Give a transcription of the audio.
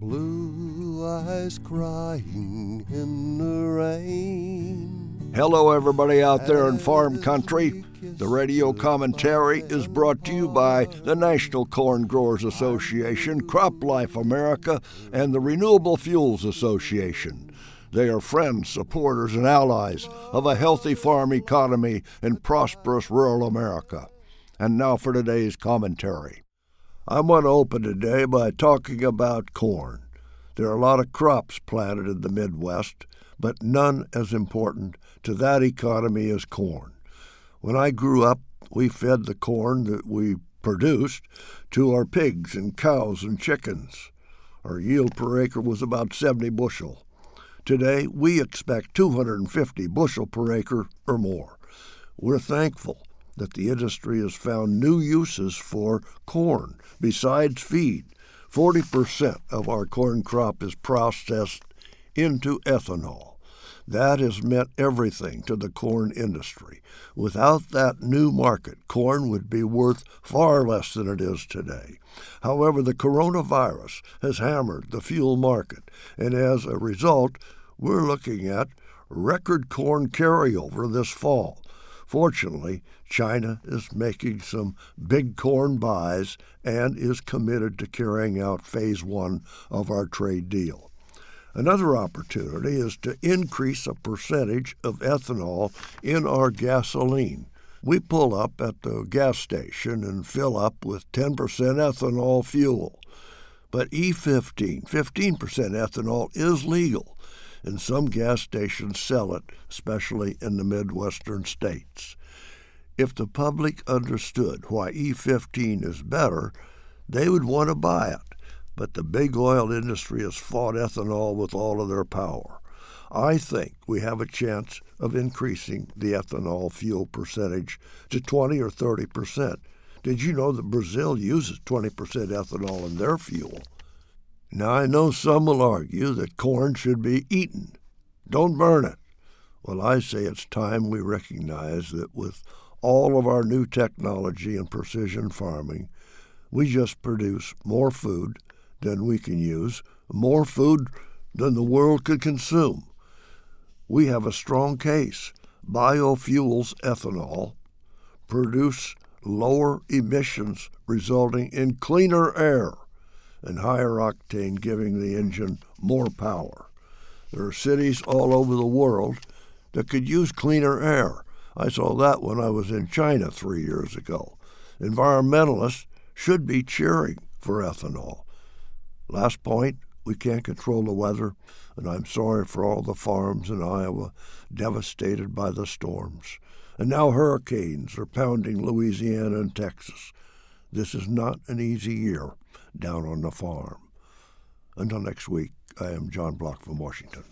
Blue eyes crying in the rain. Hello, everybody out there in farm country. The radio commentary is brought to you by the National Corn Growers Association, CropLife America, and the Renewable Fuels Association. They are friends, supporters, and allies of a healthy farm economy in prosperous rural America. And now for today's commentary. I want to open today by talking about corn. There are a lot of crops planted in the Midwest, but none as important to that economy as corn. When I grew up, we fed the corn that we produced to our pigs and cows and chickens. Our yield per acre was about 70 bushel. Today, we expect 250 bushel per acre or more. We're thankful that the industry has found new uses for corn besides feed. 40% of our corn crop is processed into ethanol. That has meant everything to the corn industry. Without that new market, corn would be worth far less than it is today. However, the coronavirus has hammered the fuel market, and as a result, we're looking at record corn carryover this fall. Fortunately, China is making some big corn buys and is committed to carrying out phase one of our trade deal. Another opportunity is to increase a percentage of ethanol in our gasoline. We pull up at the gas station and fill up with 10% ethanol fuel. But E15, 15% ethanol, is legal and some gas stations sell it, especially in the Midwestern states. If the public understood why E15 is better, they would want to buy it. But the big oil industry has fought ethanol with all of their power. I think we have a chance of increasing the ethanol fuel percentage to 20 or 30 percent. Did you know that Brazil uses 20 percent ethanol in their fuel? Now, I know some will argue that corn should be eaten. Don't burn it. Well, I say it's time we recognize that with all of our new technology and precision farming, we just produce more food than we can use, more food than the world could consume. We have a strong case. Biofuels ethanol produce lower emissions, resulting in cleaner air and higher octane, giving the engine more power. There are cities all over the world that could use cleaner air. I saw that when I was in China three years ago. Environmentalists should be cheering for ethanol. Last point we can't control the weather, and I'm sorry for all the farms in Iowa devastated by the storms. And now hurricanes are pounding Louisiana and Texas. This is not an easy year down on the farm. Until next week, I am John Block from Washington.